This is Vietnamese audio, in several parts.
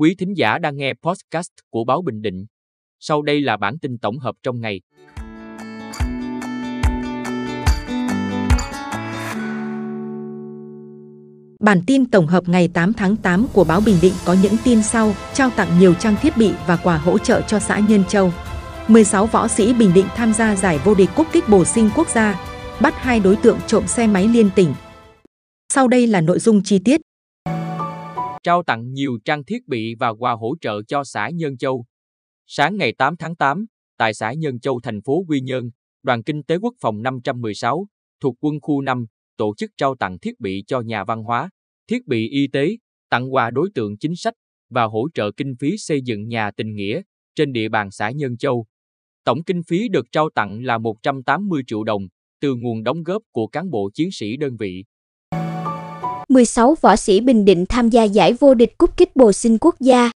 Quý thính giả đang nghe podcast của Báo Bình Định. Sau đây là bản tin tổng hợp trong ngày. Bản tin tổng hợp ngày 8 tháng 8 của Báo Bình Định có những tin sau, trao tặng nhiều trang thiết bị và quà hỗ trợ cho xã Nhân Châu. 16 võ sĩ Bình Định tham gia giải vô địch cúp kích bổ sinh quốc gia, bắt hai đối tượng trộm xe máy liên tỉnh. Sau đây là nội dung chi tiết. Trao tặng nhiều trang thiết bị và quà hỗ trợ cho xã Nhân Châu. Sáng ngày 8 tháng 8, tại xã Nhân Châu thành phố Quy Nhơn, Đoàn Kinh tế Quốc phòng 516, thuộc quân khu 5, tổ chức trao tặng thiết bị cho nhà văn hóa, thiết bị y tế, tặng quà đối tượng chính sách và hỗ trợ kinh phí xây dựng nhà tình nghĩa trên địa bàn xã Nhân Châu. Tổng kinh phí được trao tặng là 180 triệu đồng từ nguồn đóng góp của cán bộ chiến sĩ đơn vị. 16 võ sĩ Bình Định tham gia giải vô địch cúp kích bồ sinh quốc gia.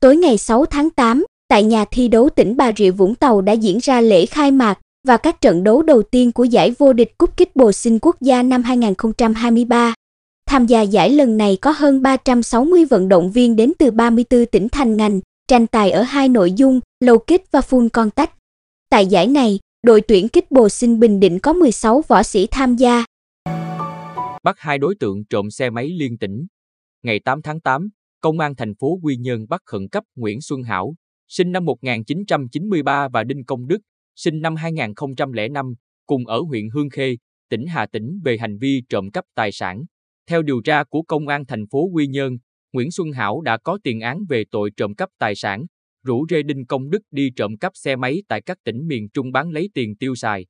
Tối ngày 6 tháng 8, tại nhà thi đấu tỉnh Bà Rịa Vũng Tàu đã diễn ra lễ khai mạc và các trận đấu đầu tiên của giải vô địch cúp kích bồ sinh quốc gia năm 2023. Tham gia giải lần này có hơn 360 vận động viên đến từ 34 tỉnh thành ngành, tranh tài ở hai nội dung, lầu kích và full contact. Tại giải này, đội tuyển kích bồ sinh Bình Định có 16 võ sĩ tham gia. Bắt hai đối tượng trộm xe máy liên tỉnh. Ngày 8 tháng 8, Công an thành phố Quy Nhơn bắt khẩn cấp Nguyễn Xuân Hảo, sinh năm 1993 và Đinh Công Đức, sinh năm 2005, cùng ở huyện Hương Khê, tỉnh Hà Tĩnh về hành vi trộm cắp tài sản. Theo điều tra của Công an thành phố Quy Nhơn, Nguyễn Xuân Hảo đã có tiền án về tội trộm cắp tài sản, rủ rê Đinh Công Đức đi trộm cắp xe máy tại các tỉnh miền Trung bán lấy tiền tiêu xài.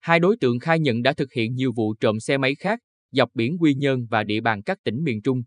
Hai đối tượng khai nhận đã thực hiện nhiều vụ trộm xe máy khác dọc biển Quy Nhơn và địa bàn các tỉnh miền Trung.